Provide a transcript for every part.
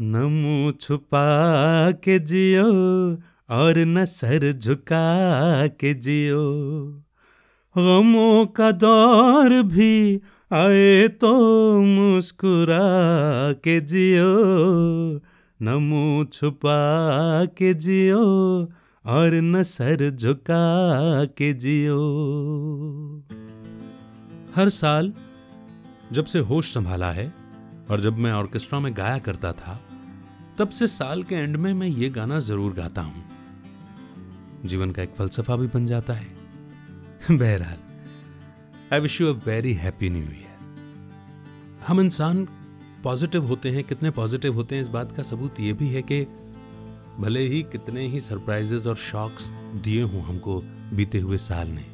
न मुँह छुपा के जियो और न सर झुका के जियो। गमों का दौर भी आए तो मुस्कुरा के जियो। न मुँह छुपा के जियो और न सर झुका के जियो। हर साल जब से होश संभाला है और जब मैं ऑर्केस्ट्रा में गाया करता था तब से साल के एंड में मैं ये गाना ज़रूर गाता हूँ। जीवन का एक फलसफा भी बन जाता है। बहरहाल I wish you a very happy new year हम इंसान पॉजिटिव होते हैं, कितने पॉजिटिव होते हैं, इस बात का सबूत ये भी है कि भले ही कितने ही सरप्राइजेस और शॉक्स दिए हों हमको बीते हुए साल ने,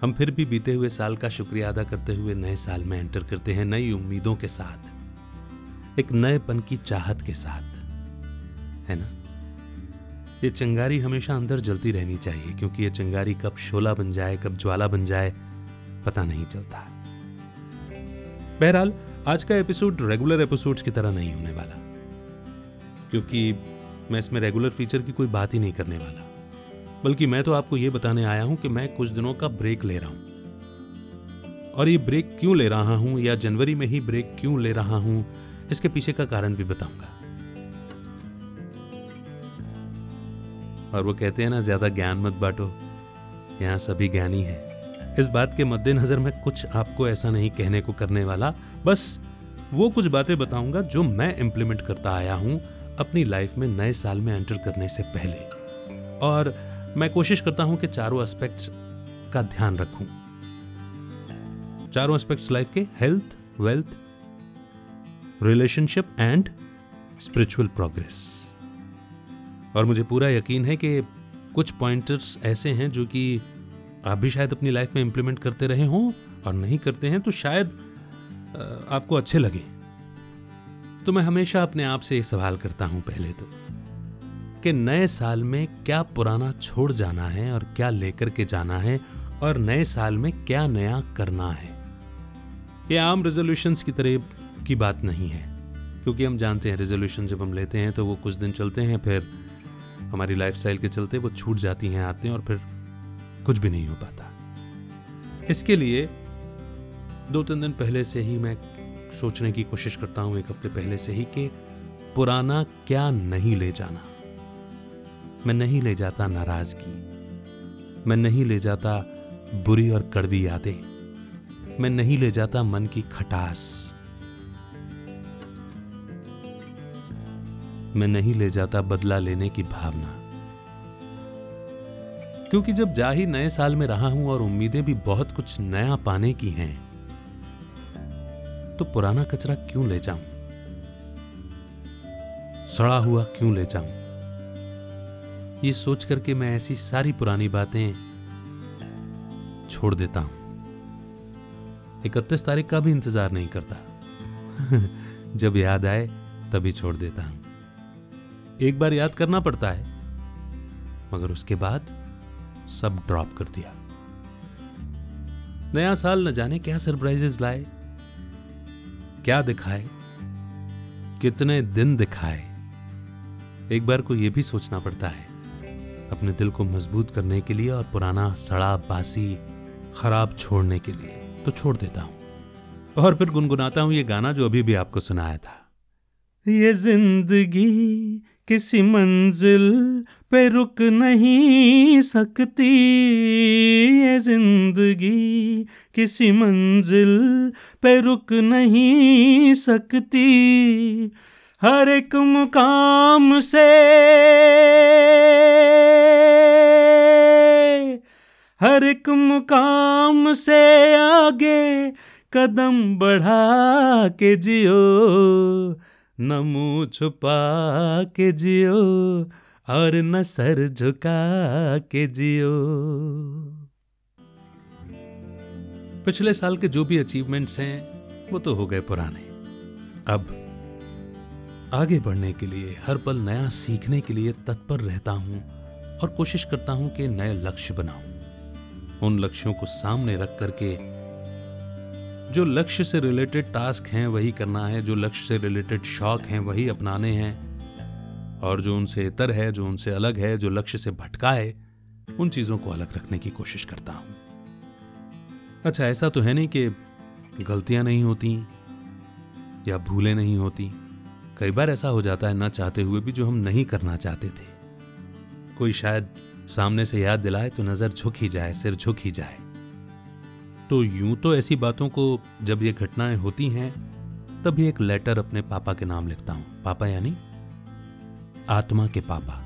हम फिर भी बीते हुए साल का शुक्रिया अदा करते हुए नए साल में एंटर करते हैं, नई उम्मीदों के साथ। एक नएपन की चाहत के साथ। है ना? ये चिंगारी हमेशा अंदर जलती रहनी चाहिए, क्योंकि ये चिंगारी कब शोला बन जाए, कब ज्वाला बन जाए, पता नहीं चलता। बहरहाल, आज का एपिसोड रेगुलर एपिसोड्स की तरह नहीं होने वाला। क्योंकि मैं इसमें रेगुलर फीचर की कोई बात ही नहीं करने वाला। बल्कि मैं तो आपको यह बताने आया हूँ कि मैं कुछ दिनों का ब्रेक ले रहा हूँ। और ये ब्रेक क्यों ले रहा हूँ, या जनवरी में ही ब्रेक क्यों ले रहा हूँ इसके पीछे का कारण भी बताऊँगा। और वो कहते हैं ना, ज़्यादा ज्ञान मत बांटो। यहाँ सभी ज्ञानी है। इस बात के मद्देनजर मैं कुछ आपको ऐसा नहीं कहने को करने वाला। बस वो कुछ बातें बताऊँगा जो मैं इंप्लीमेंट करता आया हूँ अपनी लाइफ में नए साल में एंटर करने से पहले। और मैं कोशिश करता हूँ कि चारों एस्पेक्ट्स का ध्यान रखूँ। चारों एस्पेक्ट्स लाइफ के health wealth relationship and spiritual progress और मुझे पूरा यकीन है कि कुछ पॉइंटर्स ऐसे हैं जो कि आप भी शायद अपनी लाइफ में इंप्लीमेंट करते रहे हों और नहीं करते हैं तो शायद आपको अच्छे लगे। तो मैं हमेशा अपने आप से एक सवाल करता हूँ पहले तो कि नए साल में क्या पुराना छोड़ जाना है और क्या लेकर के जाना है और नए साल में क्या नया करना है? ये आम रेजोल्यूशंस की तरह की बात नहीं है। क्योंकि हम जानते हैं रेजोल्यूशन जब हम लेते हैं तो वो कुछ दिन चलते हैं, फिर हमारी लाइफस्टाइल के चलते वो छूट जाती हैं आते हैं और फिर कुछ भी नहीं हो पाता। इसके लिए दो तीन दिन पहले से ही मैं सोचने की कोशिश करता हूँ, एक हफ़्ते पहले से ही कि पुराना क्या नहीं ले जाना। मैं नहीं ले जाता नाराज़गी। मैं नहीं ले जाता बुरी और कड़वी यादें। मैं नहीं ले जाता मन की खटास। मैं नहीं ले जाता बदला लेने की भावना। क्योंकि जब जा ही नए साल में रहा हूँ और उम्मीदें भी बहुत कुछ नया पाने की हैं तो पुराना कचरा क्यों ले जाऊँ? सड़ा हुआ क्यों ले जाऊँ? ये सोच करके मैं ऐसी सारी पुरानी बातें छोड़ देता हूँ। इकतीस तारीख का भी इंतज़ार नहीं करता। जब याद आए, तभी छोड़ देता हूँ। एक बार याद करना पड़ता है। मगर उसके बाद सब ड्रॉप कर दिया। नया साल न जाने क्या सरप्राइजेस लाए। क्या दिखाए। कितने दिन दिखाए। एक बार को यह भी सोचना पड़ता है। अपने दिल को मज़बूत करने के लिए और पुराना सड़ा बासी खराब छोड़ने के लिए तो छोड़ देता हूँ। और फिर गुनगुनाता हूँ ये गाना जो अभी भी आपको सुनाया था। ये ज़िंदगी किसी मंजिल पे रुक नहीं सकती ये ज़िंदगी। किसी मंजिल पे रुक नहीं सकती। हर एक मुकाम से हर एक मुकाम से आगे कदम बढ़ा के जियो। न मुँह छुपा के जियो और न सर झुका के जियो। पिछले साल के जो भी अचीवमेंट्स हैं, वो तो हो गए पुराने। अब आगे बढ़ने के लिए, हर पल नया सीखने के लिए तत्पर रहता हूँ और कोशिश करता हूँ कि नए लक्ष्य बनाऊँ। उन लक्ष्यों को सामने रख करके जो लक्ष्य से रिलेटेड टास्क हैं, वही करना है, जो लक्ष्य से रिलेटेड शौक हैं, वही अपनाने हैं। और जो उनसे इतर है, जो उनसे अलग है, जो लक्ष्य से भटकाए उन चीज़ों को अलग रखने की कोशिश करता हूँ। अच्छा ऐसा तो है नहीं कि गलतियाँ नहीं होती या भूलें नहीं होती। कई बार ऐसा हो जाता है ना चाहते हुए भी जो हम नहीं करना चाहते थे। कोई शायद सामने से याद दिलाए तो नज़र झुक ही जाए, सिर झुक ही जाए। तो यूँ तो ऐसी बातों को जब ये घटनाएँ होती हैं, तभी एक लेटर अपने पापा के नाम लिखता हूँ। पापा यानी? आत्मा के पापा,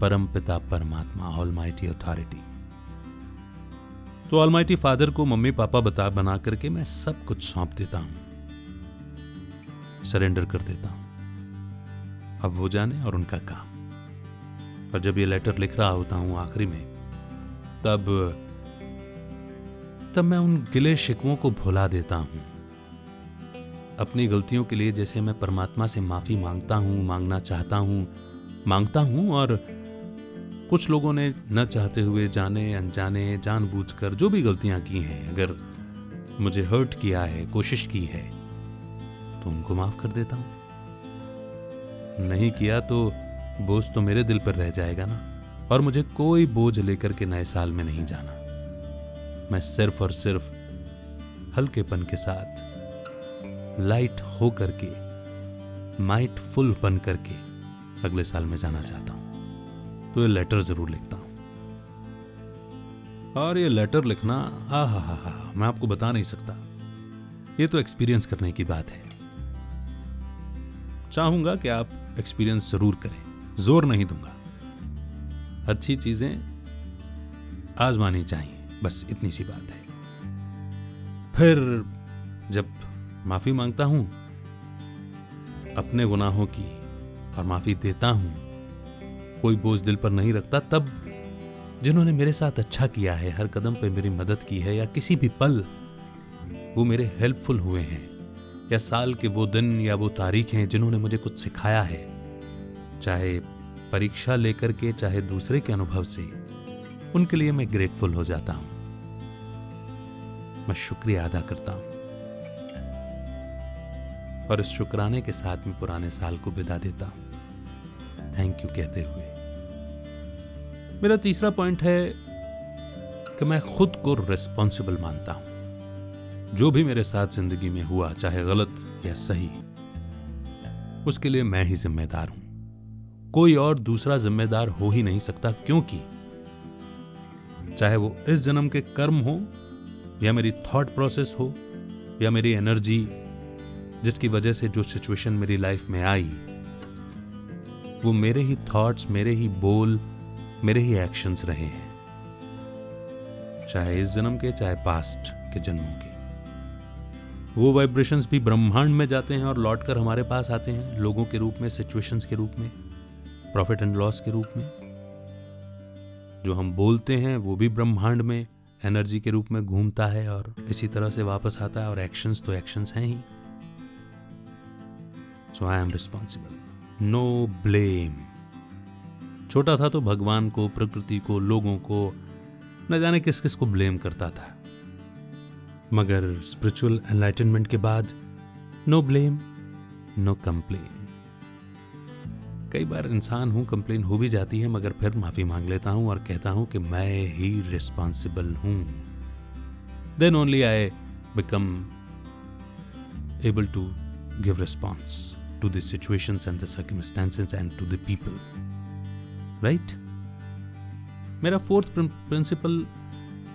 परम पिता, परमात्मा ऑलमाइटी अथॉरिटी तो ऑलमाइटी फादर को मम्मी पापा बता, बना करके मैं सब कुछ सौंप देता हूँ। सरेंडर कर देता हूँ। अब वो जाने और उनका काम। और जब ये लेटर लिख रहा होता हूँ आखिरी में, तब तब मैं उन गिले शिकवों को भुला देता हूँ। अपनी गलतियों के लिए जैसे मैं परमात्मा से माफ़ी माँगता हूँ, मांगना चाहता हूँ, माँगता हूँ और कुछ लोगों ने न चाहते हुए जाने, अनजाने, जानबूझकर जो भी गलतियाँ की हैं, अगर मुझे हर्ट किया है, कोशिश की है तो उनको माफ़ कर देता हूँ। नहीं किया तो बोझ तो मेरे दिल पर रह जाएगा ना, और मुझे कोई बोझ लेकर के नए साल में नहीं जाना। मैं सिर्फ़ और सिर्फ़ हल्केपन के साथ लाइट हो करके माइट फुल बन करके अगले साल में जाना चाहता हूँ। तो ये लेटर ज़रूर लिखता हूँ। और ये लेटर लिखना आ हा हा हा मैं आपको बता नहीं सकता। ये तो एक्सपीरियंस करने की बात है। चाहूँगा कि आप एक्सपीरियंस ज़रूर करें। ज़ोर नहीं दूँगा। अच्छी चीज़ें आजमानी चाहिए। बस इतनी सी बात है। फिर जब माफ़ी माँगता हूँ, अपने गुनाहों की और माफ़ी देता हूँ, कोई बोझ दिल पर नहीं रखता, तब जिन्होंने मेरे साथ अच्छा किया है, हर कदम पे मेरी मदद की है, या किसी भी पल वो मेरे हेल्पफुल हुए हैं, या साल के वो दिन या वो तारीख हैं जिन्होंने मुझे कुछ सिखाया है, चाहे परीक्षा लेकर के, चाहे दूसरे के अनुभव से, उनके लिए मैं ग्रेटफुल हो जाता हूँ। मैं शुक्रिया अदा करता हूँ। और इस शुक्राने के साथ में पुराने साल को विदा देता हूँ। थैंक यू कहते हुए। मेरा तीसरा पॉइंट है कि मैं खुद को रिस्पॉन्सिबल मानता हूँ। जो भी मेरे साथ ज़िंदगी में हुआ, चाहे गलत या सही, उसके लिए मैं ही जिम्मेदार हूँ। कोई और दूसरा जिम्मेदार हो ही नहीं सकता, क्योंकि चाहे वो इस जन्म के कर्म हो या मेरी थॉट प्रोसेस हो, या मेरी एनर्जी जिसकी वजह से जो सिचुएशन मेरी लाइफ में आई, वो मेरे ही थॉट्स मेरे ही बोल, मेरे ही एक्शंस रहे हैं। चाहे इस जन्म के, चाहे पास्ट के जन्मों के। वो वाइब्रेशंस भी ब्रह्मांड में जाते हैं और लौटकर हमारे पास आते हैं, लोगों के रूप में सिचुएशंस के रूप में प्रॉफिट एंड लॉस के रूप में। जो हम बोलते हैं, वो भी ब्रह्मांड में एनर्जी के रूप में घूमता है और इसी तरह से वापस आता है और एक्शंस तो एक्शंस हैं ही। So I am responsible no blame छोटा था तो भगवान को, प्रकृति को, लोगों को, न जाने किस किस को ब्लेम करता था। मगर स्पिरिचुअल एनलाइटनमेंट के बाद नो ब्लेम नो कंप्लेन कई बार इंसान हूँ कंप्लेन हो भी जाती है, मगर फिर माफ़ी मांग लेता हूँ और कहता हूँ कि मैं ही रिस्पॉन्सिबल हूँ। Then only I become able to give response to the situations and and to the people right मेरा फोर्थ प्रिंसिपल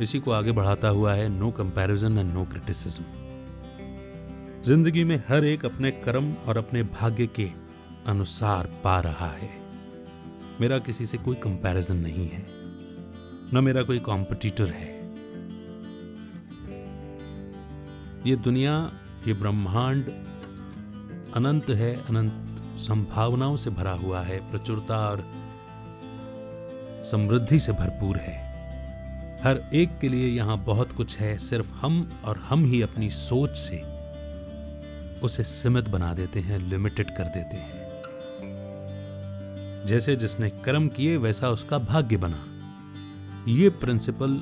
इसी को आगे बढ़ाता हुआ है no comparison and no criticism ज़िंदगी में हर एक अपने कर्म और अपने भाग्य के अनुसार पा रहा है। मेरा किसी से कोई कंपैरिजन नहीं है। न मेरा कोई कॉम्पिटिटर है। ये दुनिया, ये ब्रह्मांड अनंत है, अनंत संभावनाओं से भरा हुआ है, प्रचुरता और समृद्धि से भरपूर है। हर एक के लिए यहाँ बहुत कुछ है, सिर्फ़ हम और हम ही अपनी सोच से उसे सीमित बना देते हैं लिमिटेड कर देते हैं। जैसे जिसने कर्म किए, वैसा उसका भाग्य बना। ये प्रिंसिपल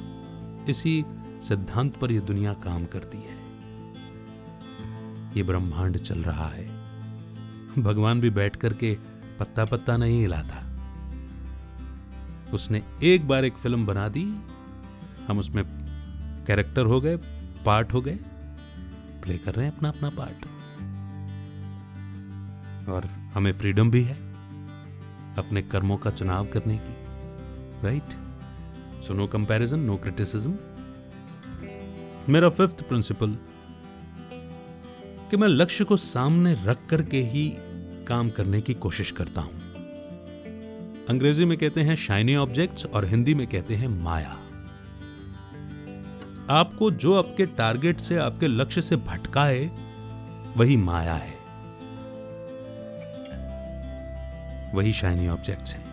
इसी सिद्धांत पर यह दुनिया काम करती है। ये ब्रह्मांड चल रहा है। भगवान भी बैठ करके पत्ता पत्ता नहीं हिलाता। उसने एक बार एक फ़िल्म बना दी। हम उसमें कैरेक्टर हो गए पार्ट हो गए। प्ले कर रहे हैं अपना अपना पार्ट और हमें फ्रीडम भी है। अपने कर्मों का चुनाव करने की right so no comparison no criticism मेरा फिफ्थ प्रिंसिपल कि मैं लक्ष्य को सामने रख करके ही काम करने की कोशिश करता हूँ। अंग्रेज़ी में कहते हैं शाइनी ऑब्जेक्ट्स और हिंदी में कहते हैं माया। आपको जो आपके टारगेट से, आपके लक्ष्य से भटकाए, वही माया है। वही शाइनी ऑब्जेक्ट्स हैं।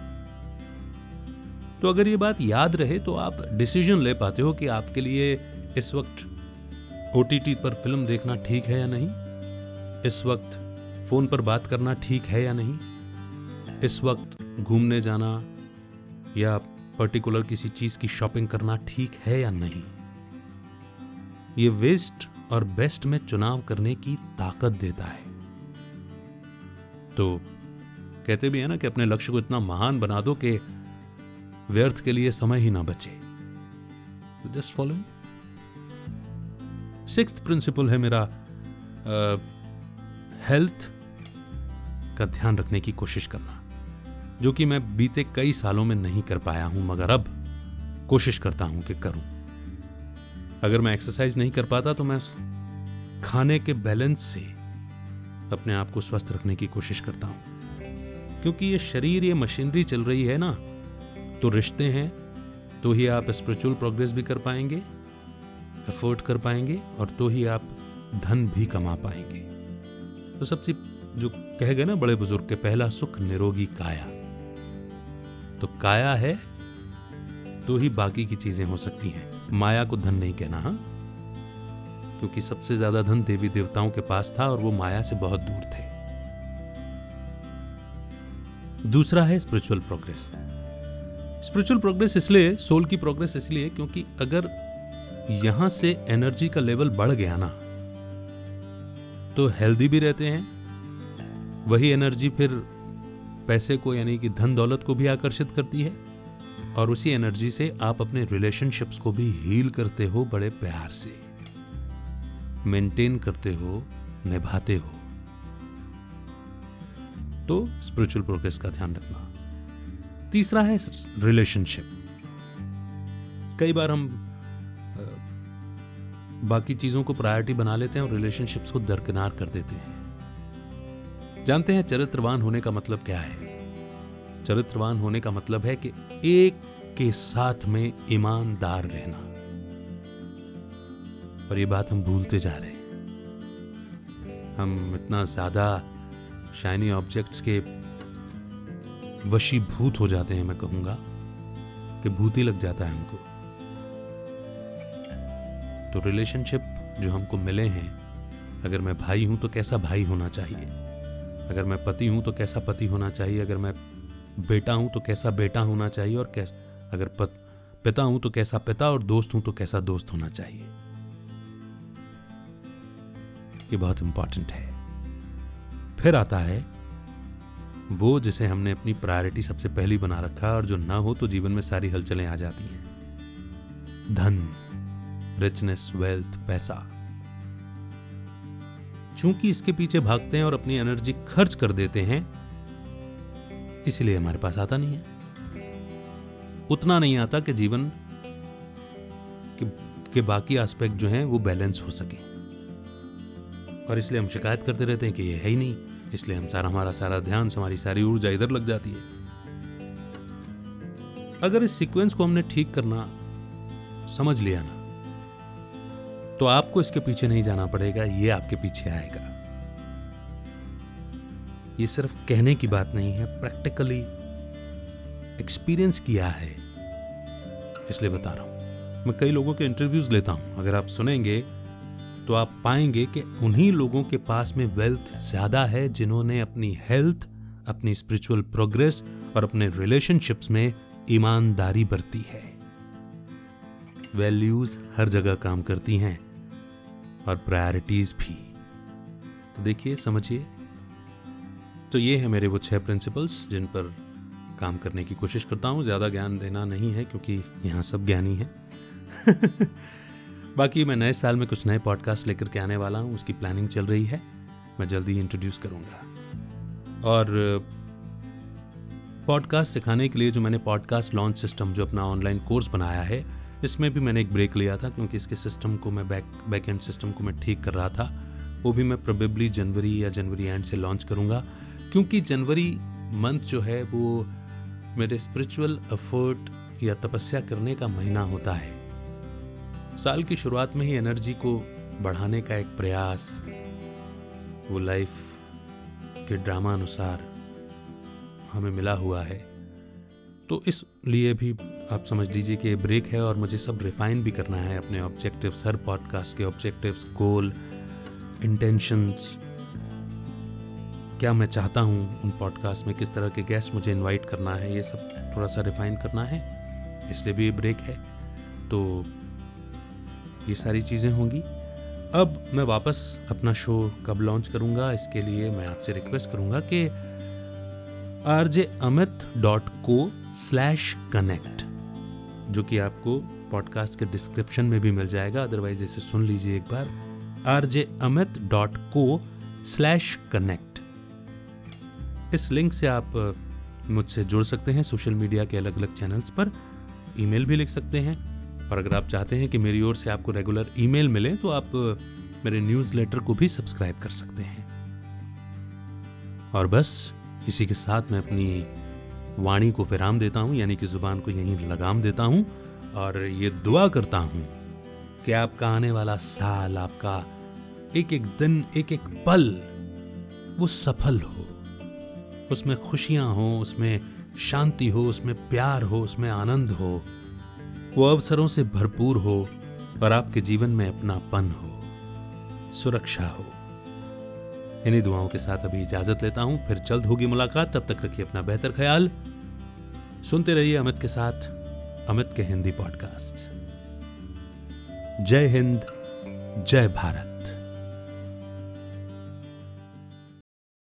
तो अगर ये बात याद रहे तो आप डिसीज़न ले पाते हो कि आपके लिए इस वक्त ओटीटी पर फ़िल्म देखना ठीक है या नहीं? इस वक्त फ़ोन पर बात करना ठीक है या नहीं? इस वक्त घूमने जाना या पर्टिकुलर किसी चीज़ की शॉपिंग करना ठीक है या नहीं? ये वेस्ट और बेस्ट में चुनाव करने की ताकत देता है। तो कहते भी है ना कि अपने लक्ष्य को इतना महान बना दो कि व्यर्थ के लिए समय ही ना बचे। जस्ट फॉलोइंग सिक्स प्रिंसिपल है मेरा हेल्थ का ध्यान रखने की कोशिश करना, जो कि मैं बीते कई सालों में नहीं कर पाया हूँ, मगर अब कोशिश करता हूँ कि करूँ। अगर मैं एक्सरसाइज नहीं कर पाता तो मैं खाने के बैलेंस से अपने आप को स्वस्थ रखने की कोशिश करता हूँ। क्योंकि ये शरीर, ये मशीनरी चल रही है ना। तो रिश्ते हैं तो ही आप स्पिरिचुअल प्रोग्रेस भी कर पाएँगे एफर्ट कर पाएँगे और तो ही आप धन भी कमा पाएँगे। तो सबसे जो कह गए ना बड़े बुज़ुर्ग के, पहला सुख निरोगी काया। तो काया है तो ही बाकी की चीज़ें हो सकती हैं। माया को धन नहीं कहना, हा? क्योंकि सबसे ज़्यादा धन देवी देवताओं के पास था और वो माया से बहुत दूर थे। दूसरा है स्पिरिचुअल प्रोग्रेस स्पिरिचुअल प्रोग्रेस इसलिए सोल की प्रोग्रेस इसलिए क्योंकि अगर यहाँ से एनर्जी का लेवल बढ़ गया ना तो हेल्दी भी रहते हैं, वही एनर्जी फिर पैसे को यानी कि धन दौलत को भी आकर्षित करती है और उसी एनर्जी से आप अपने रिलेशनशिप्स को भी हील करते हो बड़े प्यार से. मेंटेन करते हो, निभाते हो. तो स्पिरिचुअल प्रोग्रेस का ध्यान रखना। तीसरा है रिलेशनशिप कई बार हम बाकी चीज़ों को प्रायोरिटी बना लेते हैं और रिलेशनशिप्स को दरकिनार कर देते हैं। जानते हैं चरित्रवान होने का मतलब क्या है? चरित्रवान होने का मतलब है कि एक के साथ में ईमानदार रहना। और ये बात हम भूलते जा रहे हैं। हम इतना ज़्यादा शाइनी ऑब्जेक्ट्स के वशीभूत हो जाते हैं मैं कहूँगा कि भूत ही लग जाता है हमको। तो रिलेशनशिप जो हमको मिले हैं अगर मैं भाई हूँ तो कैसा भाई होना चाहिए? अगर मैं पति हूँ तो कैसा पति होना चाहिए? अगर मैं बेटा हूँ तो कैसा बेटा होना चाहिए? और कैसा अगर पत, पिता हूँ तो कैसा पिता और दोस्त हूँ तो कैसा दोस्त होना चाहिए? ये बहुत इंपॉर्टेंट है। फिर आता है वो जिसे हमने अपनी प्रायोरिटी सबसे पहली बना रखा और जो ना हो तो जीवन में सारी हलचलें आ जाती हैं। धन रिचनेस वेल्थ पैसा। चूँकि इसके पीछे भागते हैं और अपनी एनर्जी खर्च कर देते हैं इसलिए हमारे पास आता नहीं है। उतना नहीं आता कि जीवन के, के बाकी एस्पेक्ट जो हैं वो बैलेंस हो सके। और इसलिए हम शिकायत करते रहते हैं कि ये है ही नहीं। इसलिए हम सारा, हमारा सारा ध्यान, हमारी सारी ऊर्जा इधर लग जाती है। अगर इस सीक्वेंस को हमने ठीक करना, समझ लिया ना तो आपको इसके पीछे नहीं जाना पड़ेगा, ये आपके पीछे आएगा। ये सिर्फ़ कहने की बात नहीं है प्रैक्टिकली एक्सपीरियंस किया है। इसलिए बता रहा हूँ। मैं कई लोगों के इंटरव्यूज़ लेता हूँ। अगर आप सुनेंगे तो आप पाएँगे कि उन्हीं लोगों के पास में वेल्थ ज़्यादा है जिन्होंने अपनी हेल्थ अपनी स्पिरिचुअल प्रोग्रेस और अपने रिलेशनशिप्स में ईमानदारी बरती है। वैल्यूज़ हर जगह काम करती हैं और प्रायोरिटीज भी। तो देखिए, समझिए। तो ये है मेरे वो छह प्रिंसिपल्स जिन पर काम करने की कोशिश करता हूँ। ज़्यादा ज्ञान देना नहीं है क्योंकि यहाँ सब ज्ञानी हैं। बाकी मैं नए साल में कुछ नए पॉडकास्ट लेकर के आने वाला हूँ, उसकी प्लानिंग चल रही है। मैं जल्दी इंट्रोड्यूस करूँगा। और पॉडकास्ट सिखाने के लिए जो मैंने पॉडकास्ट लॉन्च सिस्टम जो अपना ऑनलाइन कोर्स बनाया है, इसमें भी मैंने एक ब्रेक लिया था, क्योंकि इसके सिस्टम को मैं बैक बैक एंड सिस्टम को मैं ठीक कर रहा था। वो भी मैं प्रोबेबली जनवरी या जनवरी एंड से लॉन्च करूँगा। क्योंकि जनवरी मंथ जो है, वो मेरे स्पिरिचुअल एफर्ट या तपस्या करने का महीना होता है। साल की शुरुआत में ही एनर्जी को बढ़ाने का एक प्रयास, वो लाइफ के ड्रामा अनुसार हमें मिला हुआ है। तो इसलिए भी आप समझ लीजिए कि ब्रेक है और मुझे सब रिफाइन भी करना है अपने ऑब्जेक्टिव्स हर पॉडकास्ट के ऑब्जेक्टिव्स गोल इंटेंशंस क्या मैं चाहता हूँ उन पॉडकास्ट में किस तरह के गेस्ट मुझे इनवाइट करना है, ये सब थोड़ा सा रिफाइन करना है, इसलिए भी ये ब्रेक है। तो ये सारी चीज़ें होंगी। अब मैं वापस अपना शो कब लॉन्च करूँगा, इसके लिए मैं आपसे रिक्वेस्ट करूँगा कि R J Amit dot co slash connect जो कि आपको पॉडकास्ट के डिस्क्रिप्शन में भी मिल जाएगा। अदरवाइज़ इसे सुन लीजिए एक बार। R J Amit dot co slash connect इस लिंक से आप मुझसे जुड़ सकते हैं। सोशल मीडिया के अलग अलग चैनल्स पर ईमेल भी लिख सकते हैं। और अगर आप चाहते हैं कि मेरी ओर से आपको रेगुलर ईमेल मिले तो आप मेरे न्यूज़लेटर को भी सब्सक्राइब कर सकते हैं। और बस, इसी के साथ मैं अपनी वाणी को विराम देता हूँ, यानी कि ज़ुबान को यहीं लगाम देता हूँ, और ये दुआ करता हूँ कि आपका आने वाला साल, आपका एक एक दिन एक एक पल, वो सफल हो। उसमें खुशियाँ हो, उसमें शांति हो, उसमें प्यार हो, उसमें आनंद हो। वो अवसरों से भरपूर हो और आपके जीवन में अपनापन हो। सुरक्षा हो। इन्हीं दुआओं के साथ अभी इजाज़त लेता हूँ। फिर जल्द होगी मुलाकात। तब तक रखिए अपना बेहतर ख्याल। सुनते रहिए अमित के साथ अमित के हिंदी पॉडकास्ट। जय हिंद, जय भारत।